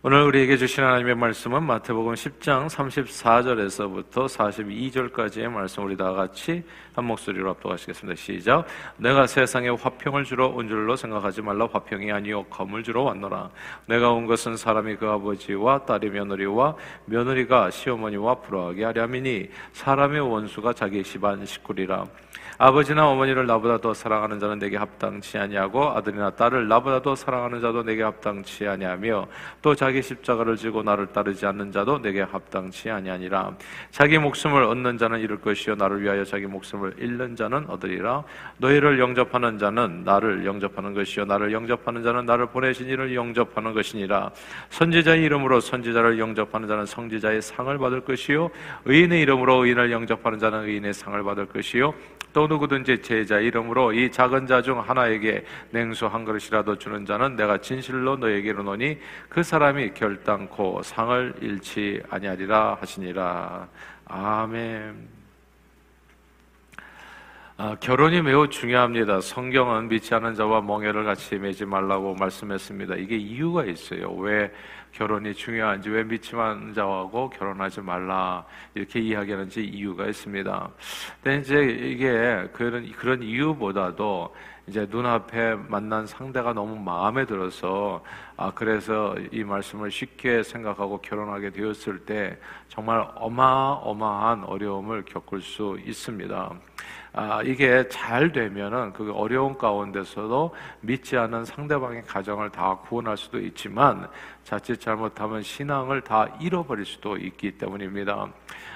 오늘 우리에게 주신 하나님의 말씀은 마태복음 10장 34절에서부터 42절까지의 말씀 우리 다 같이 한 목소리로 합독하시겠습니다. 시작. 내가 세상에 화평을 주러 온 줄로 생각하지 말라 화평이 아니요 검을 주러 왔노라. 내가 온 것은 사람이 그 아버지와 딸이 며느리와 며느리가 시어머니와 불화하게 하려 함이니 사람의 원수가 자기 집안 식구리라. 아버지나 어머니를 나보다 더 사랑하는 자는 내게 합당치 아니하고 아들이나 딸을 나보다 더 사랑하는 자도 내게 합당치 아니하며 또 자기 십자가를 지고 나를 따르지 않는 자도 내게 합당치 아니하니라. 자기 목숨을 얻는 자는 잃을 것이요 나를 위하여 자기 목숨을 잃는 자는 얻으리라. 너희를 영접하는 자는 나를 영접하는 것이요 나를 영접하는 자는 나를 보내신 이를 영접하는 것이니라. 선지자의 이름으로 선지자를 영접하는 자는 성지자의 상을 받을 것이요 의인의 이름으로 의인을 영접하는 자는 의인의 상을 받을 것이요 또 누구든지 제자 이름으로 이 작은 자 중 하나에게 냉수 한 그릇이라도 주는 자는 내가 진실로 너에게 이르노니 그 사람이 결단코 상을 잃지 아니하리라 하시니라. 아멘. 아, 결혼이 매우 중요합니다. 성경은 믿지 않은 자와 멍해를 같이 매지 말라고 말씀했습니다. 이게 이유가 있어요. 왜 결혼이 중요한지, 왜 믿지 않은 자하고 결혼하지 말라 이렇게 이야기하는지 이유가 있습니다. 근데 이제 이게 그런 그런 이유보다도 이제 눈앞에 만난 상대가 너무 마음에 들어서 아 그래서 이 말씀을 쉽게 생각하고 결혼하게 되었을 때 정말 어마어마한 어려움을 겪을 수 있습니다. 아, 이게 잘 되면은 그 어려운 가운데서도 믿지 않는 상대방의 가정을 다 구원할 수도 있지만 자칫 잘못하면 신앙을 다 잃어버릴 수도 있기 때문입니다.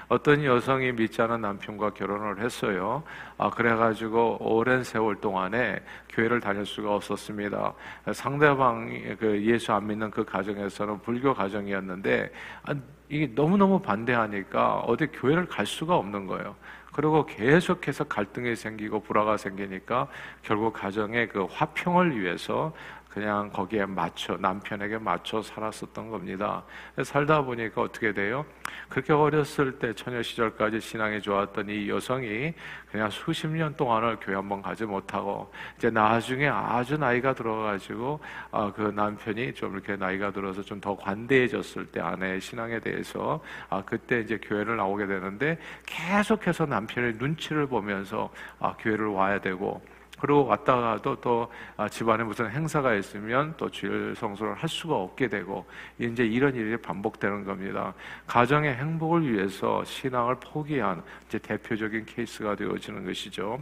어떤 여성이 믿지 않은 남편과 결혼을 했어요. 아, 그래가지고 오랜 세월 동안에 교회를 다닐 수가 없었습니다. 상대방이 그 예수 안 믿는 그 가정에서는 불교 가정이었는데, 아, 이게 너무너무 반대하니까 어디 교회를 갈 수가 없는 거예요. 그리고 계속해서 갈등이 생기고 불화가 생기니까 결국 가정의 그 화평을 위해서 그냥 거기에 맞춰 남편에게 맞춰 살았었던 겁니다. 살다 보니까 어떻게 돼요? 그렇게 어렸을 때 처녀 시절까지 신앙이 좋았던 이 여성이 그냥 수십 년 동안을 교회 한번 가지 못하고 이제 나중에 아주 나이가 들어가지고 아, 그 남편이 좀 이렇게 나이가 들어서 좀 더 관대해졌을 때 아내의 신앙에 대해서 아 그때 이제 교회를 나오게 되는데 계속해서 남편의 눈치를 보면서 아 교회를 와야 되고 그리고 왔다가도 또 아, 집안에 무슨 행사가 있으면 또 주일 성수를 할 수가 없게 되고 이제 이런 일이 반복되는 겁니다. 가정의 행복을 위해서 신앙을 포기한 이제 대표적인 케이스가 되어지는 것이죠.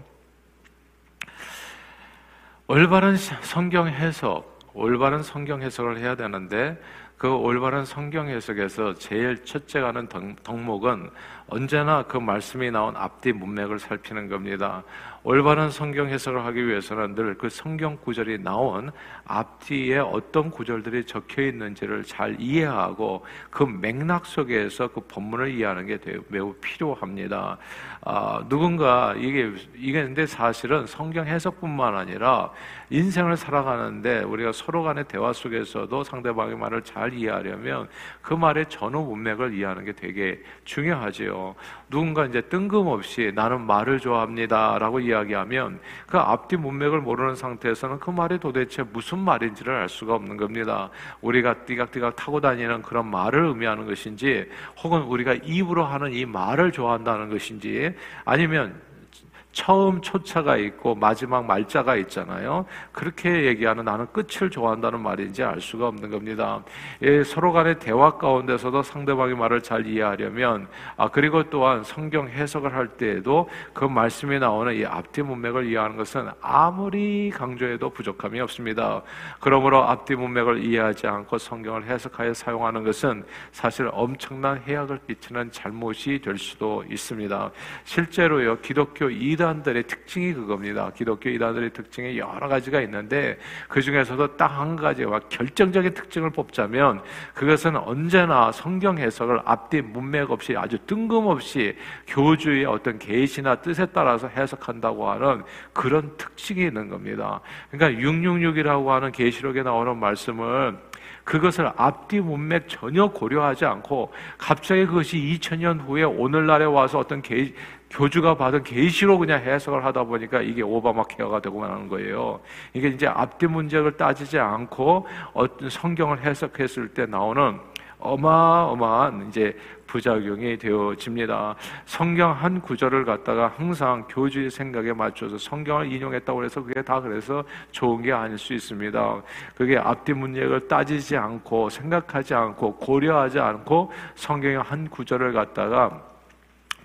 올바른 성경 해석, 올바른 성경 해석을 해야 되는데 그 올바른 성경 해석에서 제일 첫째 가는 덕목은 언제나 그 말씀이 나온 앞뒤 문맥을 살피는 겁니다. 올바른 성경 해석을 하기 위해서는 늘 그 성경 구절이 나온 앞뒤에 어떤 구절들이 적혀 있는지를 잘 이해하고 그 맥락 속에서 그 본문을 이해하는 게 매우 필요합니다. 아, 누군가 이게 이게 근데 사실은 성경 해석뿐만 아니라 인생을 살아가는데 우리가 서로 간의 대화 속에서도 상대방의 말을 잘 이해하려면 그 말의 전후 문맥을 이해하는 게 되게 중요하지요. 누군가 이제 뜬금없이 나는 말을 좋아합니다 라고 이야기하면 그 앞뒤 문맥을 모르는 상태에서는 그 말이 도대체 무슨 말인지를 알 수가 없는 겁니다. 우리가 띠각띠각 타고 다니는 그런 말을 의미하는 것인지 혹은 우리가 입으로 하는 이 말을 좋아한다는 것인지 아니면 처음 초차가 있고 마지막 말자가 있잖아요. 그렇게 얘기하는 나는 끝을 좋아한다는 말인지 알 수가 없는 겁니다. 예, 서로 간의 대화 가운데서도 상대방의 말을 잘 이해하려면 아 그리고 또한 성경 해석을 할 때에도 그 말씀이 나오는 이 앞뒤 문맥을 이해하는 것은 아무리 강조해도 부족함이 없습니다. 그러므로 앞뒤 문맥을 이해하지 않고 성경을 해석하여 사용하는 것은 사실 엄청난 해악을 끼치는 잘못이 될 수도 있습니다. 실제로요 기독교 이 이단들의 특징이 그겁니다. 기독교 이단들의 특징이 여러 가지가 있는데 그 중에서도 딱 한 가지와 결정적인 특징을 뽑자면 그것은 언제나 성경 해석을 앞뒤 문맥 없이 아주 뜬금없이 교주의 어떤 계시나 뜻에 따라서 해석한다고 하는 그런 특징이 있는 겁니다. 그러니까 666이라고 하는 계시록에 나오는 말씀을 그것을 앞뒤 문맥 전혀 고려하지 않고 갑자기 그것이 2000년 후에 오늘날에 와서 어떤 계, 교주가 받은 계시로 그냥 해석을 하다 보니까 이게 오바마 케어가 되고 마는 거예요. 이게 이제 앞뒤 문제를 따지지 않고 어떤 성경을 해석했을 때 나오는 어마어마한 이제 부작용이 되어집니다. 성경 한 구절을 갖다가 항상 교주의 생각에 맞춰서 성경을 인용했다고 해서 그게 다 그래서 좋은 게 아닐 수 있습니다. 그게 앞뒤 문맥을 따지지 않고 생각하지 않고 고려하지 않고 성경의 한 구절을 갖다가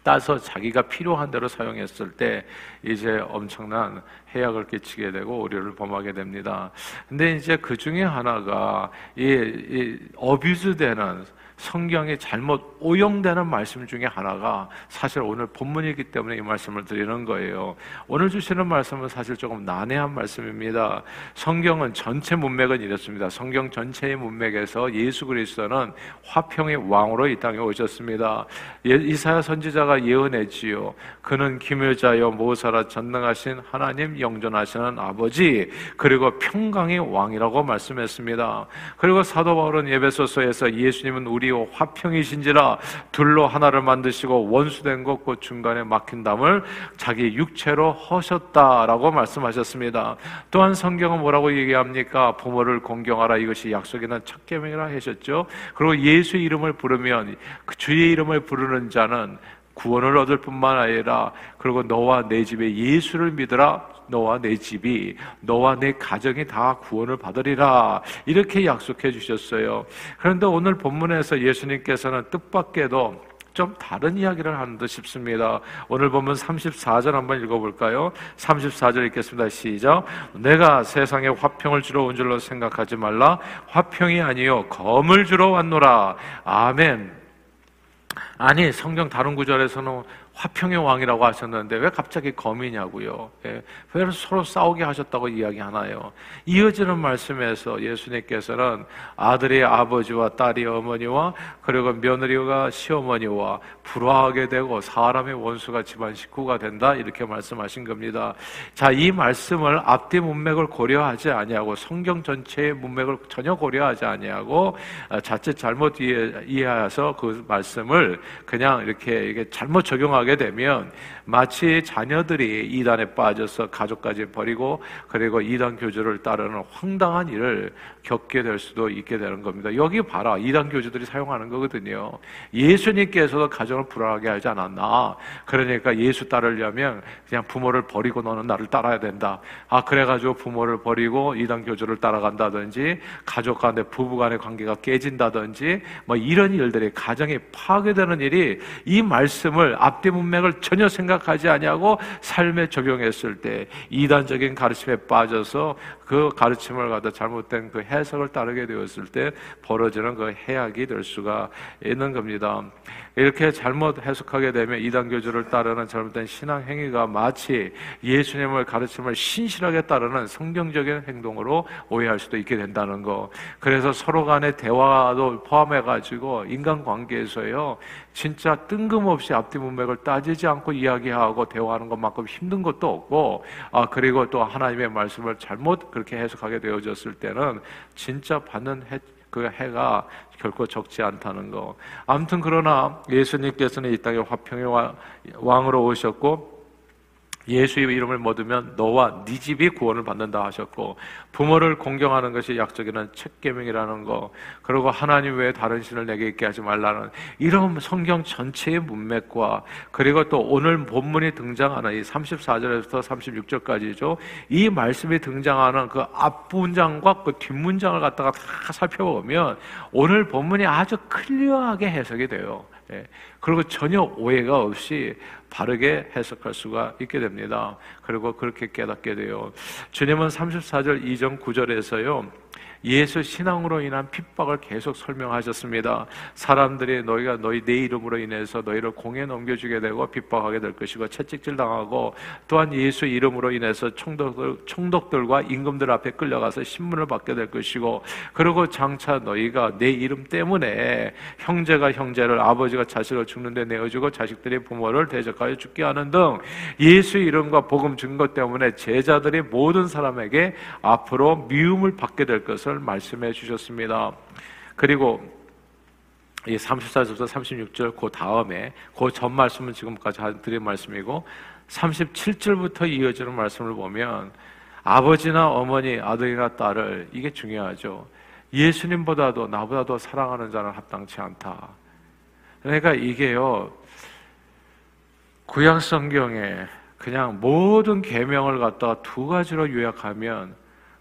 따서 자기가 필요한 대로 사용했을 때 이제 엄청난 해악을 끼치게 되고 오류를 범하게 됩니다. 근데 이제 그 중에 하나가 이, 이 어뷰즈되는 성경이 잘못 오용되는 말씀 중에 하나가 사실 오늘 본문이기 때문에 이 말씀을 드리는 거예요. 오늘 주시는 말씀은 사실 조금 난해한 말씀입니다. 성경은 전체 문맥은 이렇습니다. 성경 전체의 문맥에서 예수 그리스도는 화평의 왕으로 이 땅에 오셨습니다. 예, 이사야 선지자가 예언했지요. 그는 기묘자여 모사라 전능하신 하나님 영존하시는 아버지 그리고 평강의 왕이라고 말씀했습니다. 그리고 사도 바울은 예배소서에서 예수님은 우리 우리요 화평이신지라 둘로 하나를 만드시고 원수된 것곧 중간에 막힌 담을 자기 육체로 허셨다라고 말씀하셨습니다. 또한 성경은 뭐라고 얘기합니까? 부모를 공경하라 이것이 약속이나 첫 계명이라 하셨죠. 그리고 예수 이름을 부르면 그 주의 이름을 부르는 자는 구원을 얻을 뿐만 아니라 그리고 너와 내 집에 예수를 믿으라 너와 내 집이 너와 내 가정이 다 구원을 받으리라 이렇게 약속해 주셨어요. 그런데 오늘 본문에서 예수님께서는 뜻밖에도 좀 다른 이야기를 하는 듯 싶습니다. 오늘 보면 34절 한번 읽어볼까요? 34절 읽겠습니다. 시작. 내가 세상에 화평을 주러 온 줄로 생각하지 말라. 화평이 아니요 검을 주러 왔노라. 아멘. 아니 성경 다른 구절에서는 화평의 왕이라고 하셨는데 왜 갑자기 검이냐고요? 예, 왜 서로 싸우게 하셨다고 이야기하나요? 이어지는 말씀에서 예수님께서는 아들의 아버지와 딸이 어머니와 그리고 며느리가 시어머니와 불화하게 되고 사람의 원수가 집안 식구가 된다 이렇게 말씀하신 겁니다. 자, 이 말씀을 앞뒤 문맥을 고려하지 아니하고 성경 전체의 문맥을 전혀 고려하지 아니하고 자칫 잘못 이해, 이해해서 그 말씀을 그냥 이렇게 이게 잘못 적용하게 하게 되면 마치 자녀들이 이단에 빠져서 가족까지 버리고 그리고 이단 교주를 따르는 황당한 일을 겪게 될 수도 있게 되는 겁니다. 여기 봐라. 이단 교주들이 사용하는 거거든요. 예수님께서도 가정을 불안하게 하지 않았나. 그러니까 예수 따르려면 그냥 부모를 버리고 너는 나를 따라야 된다. 아, 그래가지고 부모를 버리고 이단 교주를 따라간다든지 가족 간에 부부 간의 관계가 깨진다든지 뭐 이런 일들이 가정이 파괴되는 일이 이 말씀을 앞뒤 문맥을 전혀 생각하지 아니하고 삶에 적용했을 때 이단적인 가르침에 빠져서 그 가르침을 갖다 잘못된 그 해석을 따르게 되었을 때 벌어지는 그 해악이 될 수가 있는 겁니다. 이렇게 잘못 해석하게 되면 이단 교주를 따르는 잘못된 신앙 행위가 마치 예수님을 가르침을 신실하게 따르는 성경적인 행동으로 오해할 수도 있게 된다는 거. 그래서 서로 간의 대화도 포함해 가지고 인간 관계에서요. 진짜 뜬금없이 앞뒤 문맥을 따지지 않고 이야기하고 대화하는 것만큼 힘든 것도 없고 아 그리고 또 하나님의 말씀을 잘못 그렇게 해석하게 되어졌을 때는 진짜 받는 해, 그 해가 결코 적지 않다는 거. 아무튼 그러나 예수님께서는 이 땅에 화평의 왕으로 오셨고 예수의 이름을 mod으면 너와 네 집이 구원을 받는다 하셨고 부모를 공경하는 것이 약적이는 책계명이라는 거 그리고 하나님 외에 다른 신을 내게 있게 하지 말라는 이런 성경 전체의 문맥과 그리고 또 오늘 본문이 등장하는 이 34절에서 36절까지죠 이 말씀이 등장하는 그 앞문장과 그 뒷문장을 갖다가 다 살펴보면 오늘 본문이 아주 클리어하게 해석이 돼요. 예. 그리고 전혀 오해가 없이 바르게 해석할 수가 있게 됩니다. 그리고 그렇게 깨닫게 돼요. 주님은 34절 이전 9절에서요. 예수 신앙으로 인한 핍박을 계속 설명하셨습니다. 사람들이 너희가 너희 내 이름으로 인해서 너희를 공에 넘겨주게 되고 핍박하게 될 것이고 채찍질 당하고 또한 예수 이름으로 인해서 총독들, 총독들과 임금들 앞에 끌려가서 신문을 받게 될 것이고 그리고 장차 너희가 내 이름 때문에 형제가 형제를 아버지가 자식을 죽는데 내어주고 자식들이 부모를 대적하여 죽게 하는 등 예수 이름과 복음 증거 때문에 제자들이 모든 사람에게 앞으로 미움을 받게 될 것을 말씀해 주셨습니다. 그리고 이 34절부터 36절 그 다음에 그 전 말씀은 지금까지 드린 말씀이고 37절부터 이어지는 말씀을 보면 아버지나 어머니, 아들이나 딸을 이게 중요하죠. 예수님보다도 나보다도 사랑하는 자는 합당치 않다. 그러니까 이게요. 구약 성경에 그냥 모든 계명을 갖다가 두 가지로 요약하면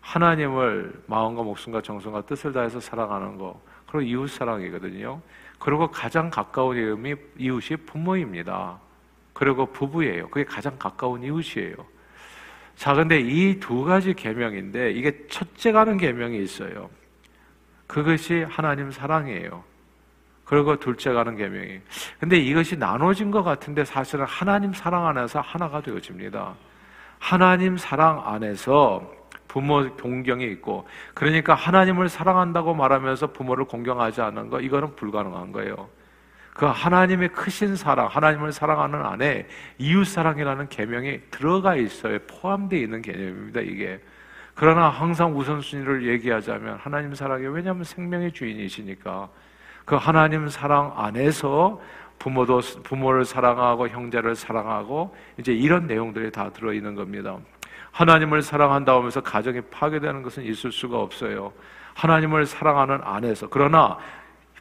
하나님을 마음과 목숨과 정성과 뜻을 다해서 사랑하는 거 그리고 이웃 사랑이거든요. 그리고 가장 가까운 이름이 이웃이 부모입니다. 그리고 부부예요. 그게 가장 가까운 이웃이에요. 자, 근데 이 두 가지 계명인데 이게 첫째 가는 계명이 있어요. 그것이 하나님 사랑이에요. 그리고 둘째 가는 계명이. 근데 이것이 나눠진 것 같은데 사실은 하나님 사랑 안에서 하나가 되어집니다. 하나님 사랑 안에서 부모 공경이 있고 그러니까 하나님을 사랑한다고 말하면서 부모를 공경하지 않는 거 이거는 불가능한 거예요. 그 하나님의 크신 사랑, 하나님을 사랑하는 안에 이웃 사랑이라는 계명이 들어가 있어요. 포함되어 있는 개념입니다. 이게. 그러나 항상 우선순위를 얘기하자면 하나님 사랑이 왜냐하면 생명의 주인이시니까 그 하나님 사랑 안에서 부모도 부모를 사랑하고 형제를 사랑하고 이제 이런 내용들이 다 들어 있는 겁니다. 하나님을 사랑한다 하면서 가정이 파괴되는 것은 있을 수가 없어요. 하나님을 사랑하는 안에서 그러나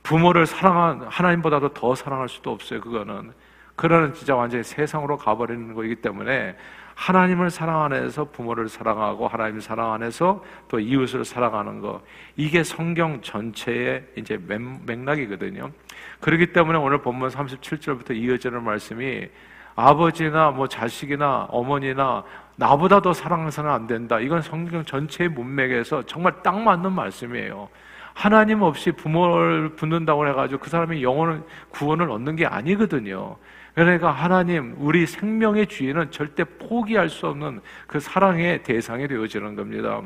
부모를 사랑한 하나님보다도 더 사랑할 수도 없어요. 그거는 그러는 진짜 완전히 세상으로 가버리는 거이기 때문에 하나님을 사랑 안에서 부모를 사랑하고 하나님 사랑 안에서 또 이웃을 사랑하는 거 이게 성경 전체의 이제 맥락이거든요. 그렇기 때문에 오늘 본문 37절부터 이어지는 말씀이 아버지나 뭐 자식이나 어머니나 나보다 더 사랑해서는 안 된다. 이건 성경 전체의 문맥에서 정말 딱 맞는 말씀이에요. 하나님 없이 부모를 붙는다고 해가지고 그 사람이 영혼을 구원을 얻는 게 아니거든요. 그러니까 하나님, 우리 생명의 주인은 절대 포기할 수 없는 그 사랑의 대상이 되어지는 겁니다.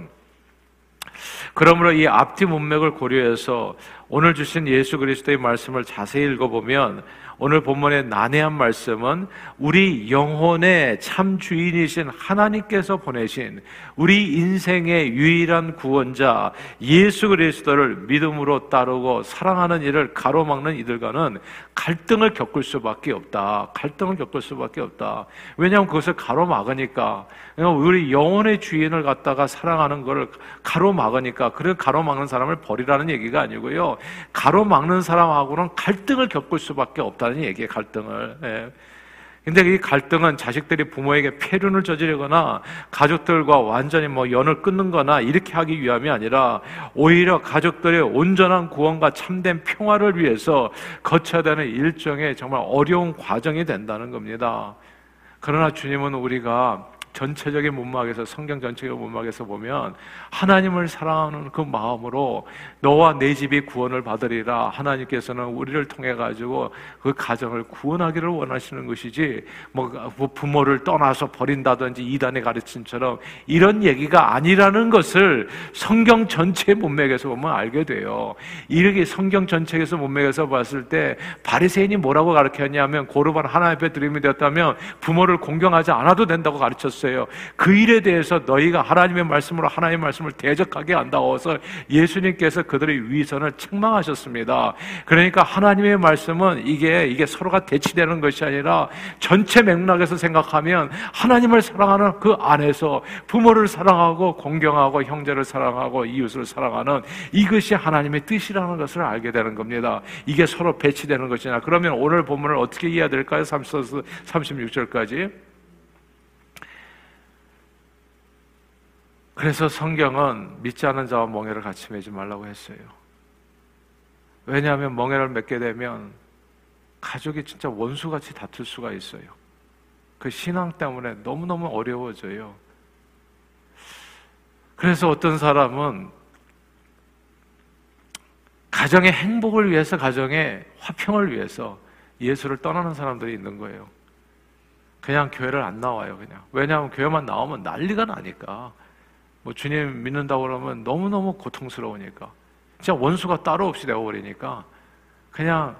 그러므로 이 앞뒤 문맥을 고려해서 오늘 주신 예수 그리스도의 말씀을 자세히 읽어보면 오늘 본문의 난해한 말씀은 우리 영혼의 참 주인이신 하나님께서 보내신 우리 인생의 유일한 구원자 예수 그리스도를 믿음으로 따르고 사랑하는 일을 가로막는 이들과는 갈등을 겪을 수밖에 없다. 갈등을 겪을 수밖에 없다. 왜냐하면 그것을 가로막으니까. 우리 영혼의 주인을 갖다가 사랑하는 것을 가로막으니까. 그래 가로막는 사람을 버리라는 얘기가 아니고요. 가로막는 사람하고는 갈등을 겪을 수밖에 없다 는 얘기예요. 갈등을. 예. 근데 이 갈등은 자식들이 부모에게 폐륜을 저지르거나 가족들과 완전히 뭐 연을 끊는 거나 이렇게 하기 위함이 아니라 오히려 가족들의 온전한 구원과 참된 평화를 위해서 거쳐야 되는 일종의 정말 어려운 과정이 된다는 겁니다. 그러나 주님은 우리가 전체적인 문막에서 성경 전체의 문막에서 보면 하나님을 사랑하는 그 마음으로 너와 내 집이 구원을 받으리라 하나님께서는 우리를 통해 가지고 그 가정을 구원하기를 원하시는 것이지 뭐 부모를 떠나서 버린다든지 이단의 가르침처럼 이런 얘기가 아니라는 것을 성경 전체 문맥에서 보면 알게 돼요. 이렇게 성경 전체에서 문맥에서 봤을 때 바리새인이 뭐라고 가르쳤냐면 고르반 하나님 앞에 드림이 되었다면 부모를 공경하지 않아도 된다고 가르쳤어요. 있어요. 그 일에 대해서 너희가 하나님의 말씀으로 하나님의 말씀을 대적하게 한다고해서 예수님께서 그들의 위선을 책망하셨습니다. 그러니까 하나님의 말씀은 이게 이게 서로가 대치되는 것이 아니라 전체 맥락에서 생각하면 하나님을 사랑하는 그 안에서 부모를 사랑하고 공경하고 형제를 사랑하고 이웃을 사랑하는 이것이 하나님의 뜻이라는 것을 알게 되는 겁니다. 이게 서로 배치되는 것이냐. 그러면 오늘 본문을 어떻게 이해해야 될까요? 36절까지. 그래서 성경은 믿지 않은 자와 멍해를 같이 매지 말라고 했어요. 왜냐하면 멍해를 맺게 되면 가족이 진짜 원수같이 다툴 수가 있어요. 그 신앙 때문에 너무너무 어려워져요. 그래서 어떤 사람은 가정의 행복을 위해서, 가정의 화평을 위해서 예수를 떠나는 사람들이 있는 거예요. 그냥 교회를 안 나와요, 그냥. 왜냐하면 교회만 나오면 난리가 나니까. 뭐 주님 믿는다고 그러면 너무너무 고통스러우니까. 진짜 원수가 따로 없이 되어버리니까 그냥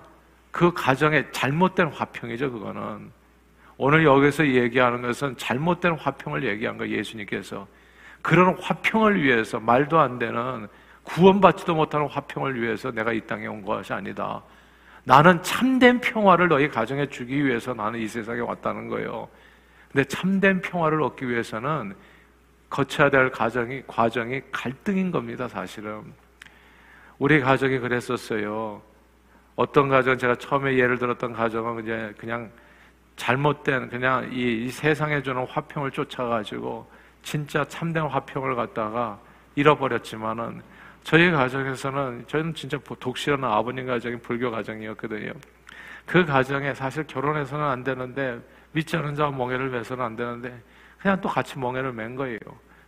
그 가정의 잘못된 화평이죠, 그거는. 오늘 여기서 얘기하는 것은 잘못된 화평을 얘기한 거예요, 예수님께서. 그런 화평을 위해서 말도 안 되는 구원받지도 못하는 화평을 위해서 내가 이 땅에 온 것이 아니다. 나는 참된 평화를 너희 가정에 주기 위해서 나는 이 세상에 왔다는 거예요. 근데 참된 평화를 얻기 위해서는 거쳐야 될 과정이, 과정이 갈등인 겁니다, 사실은. 우리 가정이 그랬었어요. 어떤 가정, 제가 처음에 예를 들었던 가정은 이제 그냥 잘못된, 그냥 이, 이 세상에 주는 화평을 쫓아가지고 진짜 참된 화평을 갖다가 잃어버렸지만은 저희 가정에서는 저는 진짜 독실한 아버님 가정이 불교 가정이었거든요. 그 가정에 사실 결혼해서는 안 되는데 믿지 않은 자와 멍해를 매서는 안 되는데 그냥 또 같이 멍해를 맨 거예요.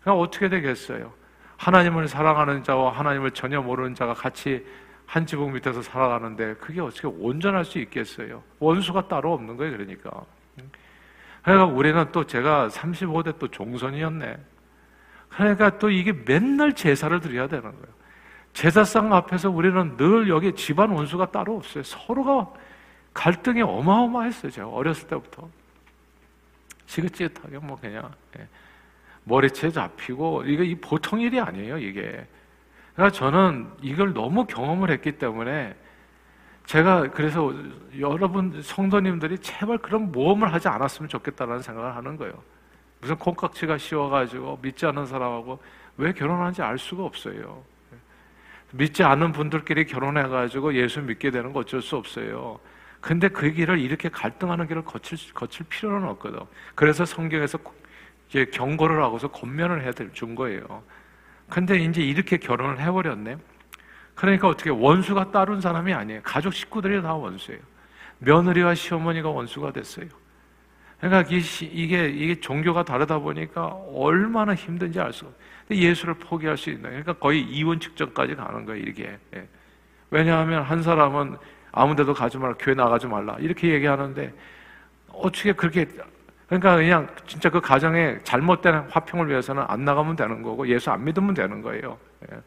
그냥 어떻게 되겠어요? 하나님을 사랑하는 자와 하나님을 전혀 모르는 자가 같이 한 지붕 밑에서 살아가는데 그게 어떻게 온전할 수 있겠어요? 원수가 따로 없는 거예요, 그러니까. 그러니까 우리는 또 제가 35대 또 종선이었네. 그러니까 또 이게 맨날 제사를 드려야 되는 거예요. 제사상 앞에서 우리는 늘 여기 집안 원수가 따로 없어요. 서로가 갈등이 어마어마했어요. 제가 어렸을 때부터. 지긋지긋하게 뭐 그냥 예. 머리채 잡히고 이게 이 보통 일이 아니에요. 이게. 그러니까 저는 이걸 너무 경험을 했기 때문에 제가 그래서 여러분 성도님들이 제발 그런 모험을 하지 않았으면 좋겠다라는 생각을 하는 거예요. 무슨 콩깍지가 씌워가지고 믿지 않는 사람하고 왜 결혼하는지 알 수가 없어요. 믿지 않는 분들끼리 결혼해가지고 예수 믿게 되는 거 어쩔 수 없어요. 근데 그 길을 이렇게 갈등하는 길을 거칠, 거칠 필요는 없거든. 그래서 성경에서 이제 경고를 하고서 권면을 해준 거예요. 근데 이제 이렇게 결혼을 해버렸네. 그러니까 어떻게 원수가 따른 사람이 아니에요. 가족 식구들이 다 원수예요. 며느리와 시어머니가 원수가 됐어요. 그러니까 이게, 이게 종교가 다르다 보니까 얼마나 힘든지 알 수가 없어요. 예수를 포기할 수 있는, 그러니까 거의 이혼 측정까지 가는 거예요, 이게. 예. 왜냐하면 한 사람은 아무 데도 가지 말라, 교회 나가지 말라, 이렇게 얘기하는데, 어떻게 그렇게, 그러니까 그냥 진짜 그 가정에 잘못된 화평을 위해서는 안 나가면 되는 거고, 예수 안 믿으면 되는 거예요. 예.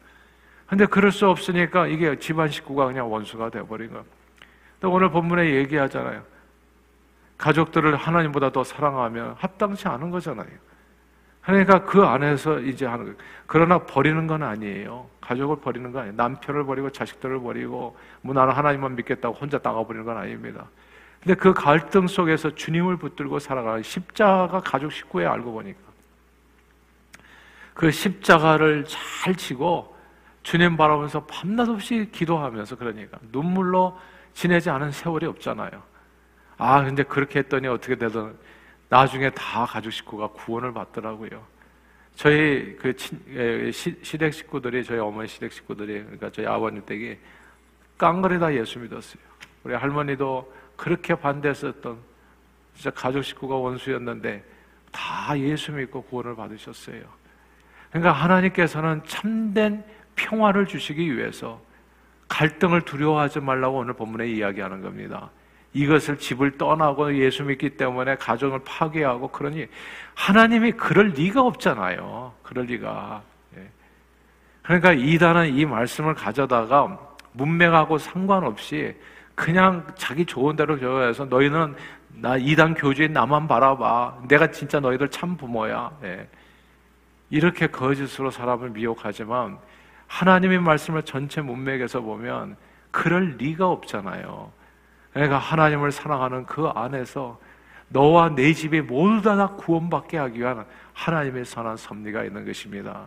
근데 그럴 수 없으니까 이게 집안 식구가 그냥 원수가 되어버린 거예요. 또 오늘 본문에 얘기하잖아요. 가족들을 하나님보다 더 사랑하면 합당치 않은 거잖아요. 그러니까 그 안에서 이제 하는 거예요. 그러나 버리는 건 아니에요. 가족을 버리는 건 아니에요. 남편을 버리고 자식들을 버리고 뭐 나는 하나님만 믿겠다고 혼자 나가버리는 건 아닙니다. 근데 그 갈등 속에서 주님을 붙들고 살아가는 십자가 가족 식구에 알고 보니까 그 십자가를 잘 치고 주님 바라보면서 밤낮 없이 기도하면서 그러니까 눈물로 지내지 않은 세월이 없잖아요. 아, 근데 그렇게 했더니 어떻게 되든 나중에 다 가족 식구가 구원을 받더라고요. 저희 그 친, 예, 시, 시댁 식구들이 저희 어머니 시댁 식구들이 그러니까 저희 아버님 댁이 깡그리 다 예수 믿었어요. 우리 할머니도 그렇게 반대했었던 진짜 가족 식구가 원수였는데 다 예수 믿고 구원을 받으셨어요. 그러니까 하나님께서는 참된 평화를 주시기 위해서 갈등을 두려워하지 말라고 오늘 본문에 이야기하는 겁니다. 이것을 집을 떠나고 예수 믿기 때문에 가정을 파괴하고 그러니 하나님이 그럴 리가 없잖아요. 그럴 리가. 예. 그러니까 이단은 이 말씀을 가져다가 문맥하고 상관없이 그냥 자기 좋은 대로 교회에서 너희는 나 이단 교주인 나만 바라봐. 내가 진짜 너희들 참 부모야. 예. 이렇게 거짓으로 사람을 미혹하지만 하나님의 말씀을 전체 문맥에서 보면 그럴 리가 없잖아요. 내가 하나님을 사랑하는 그 안에서 너와 내 집이 모두 다 구원받게 하기 위한 하나님의 선한 섭리가 있는 것입니다.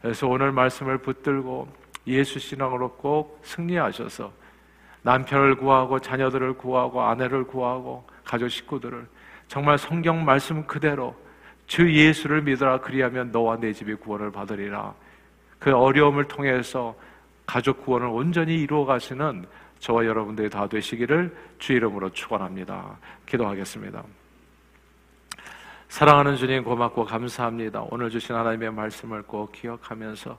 그래서 오늘 말씀을 붙들고 예수 신앙으로 꼭 승리하셔서 남편을 구하고 자녀들을 구하고 아내를 구하고 가족 식구들을 정말 성경 말씀 그대로 주 예수를 믿어라 그리하면 너와 내 집이 구원을 받으리라. 그 어려움을 통해서 가족 구원을 온전히 이루어 가시는 저와 여러분들이 다 되시기를 주 이름으로 축원합니다. 기도하겠습니다. 사랑하는 주님 고맙고 감사합니다. 오늘 주신 하나님의 말씀을 꼭 기억하면서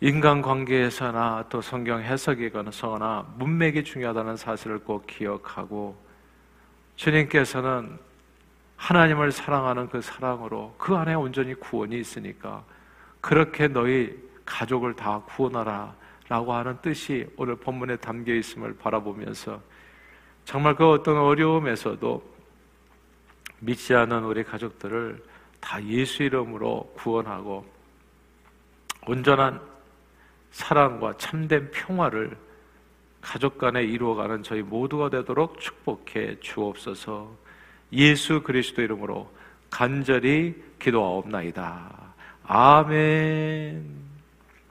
인간 관계에서나 또 성경 해석이거나 문맥이 중요하다는 사실을 꼭 기억하고 주님께서는 하나님을 사랑하는 그 사랑으로 그 안에 온전히 구원이 있으니까 그렇게 너희 가족을 다 구원하라 라고 하는 뜻이 오늘 본문에 담겨 있음을 바라보면서 정말 그 어떤 어려움에서도 믿지 않은 우리 가족들을 다 예수 이름으로 구원하고 온전한 사랑과 참된 평화를 가족 간에 이루어가는 저희 모두가 되도록 축복해 주옵소서. 예수 그리스도 이름으로 간절히 기도하옵나이다. 아멘.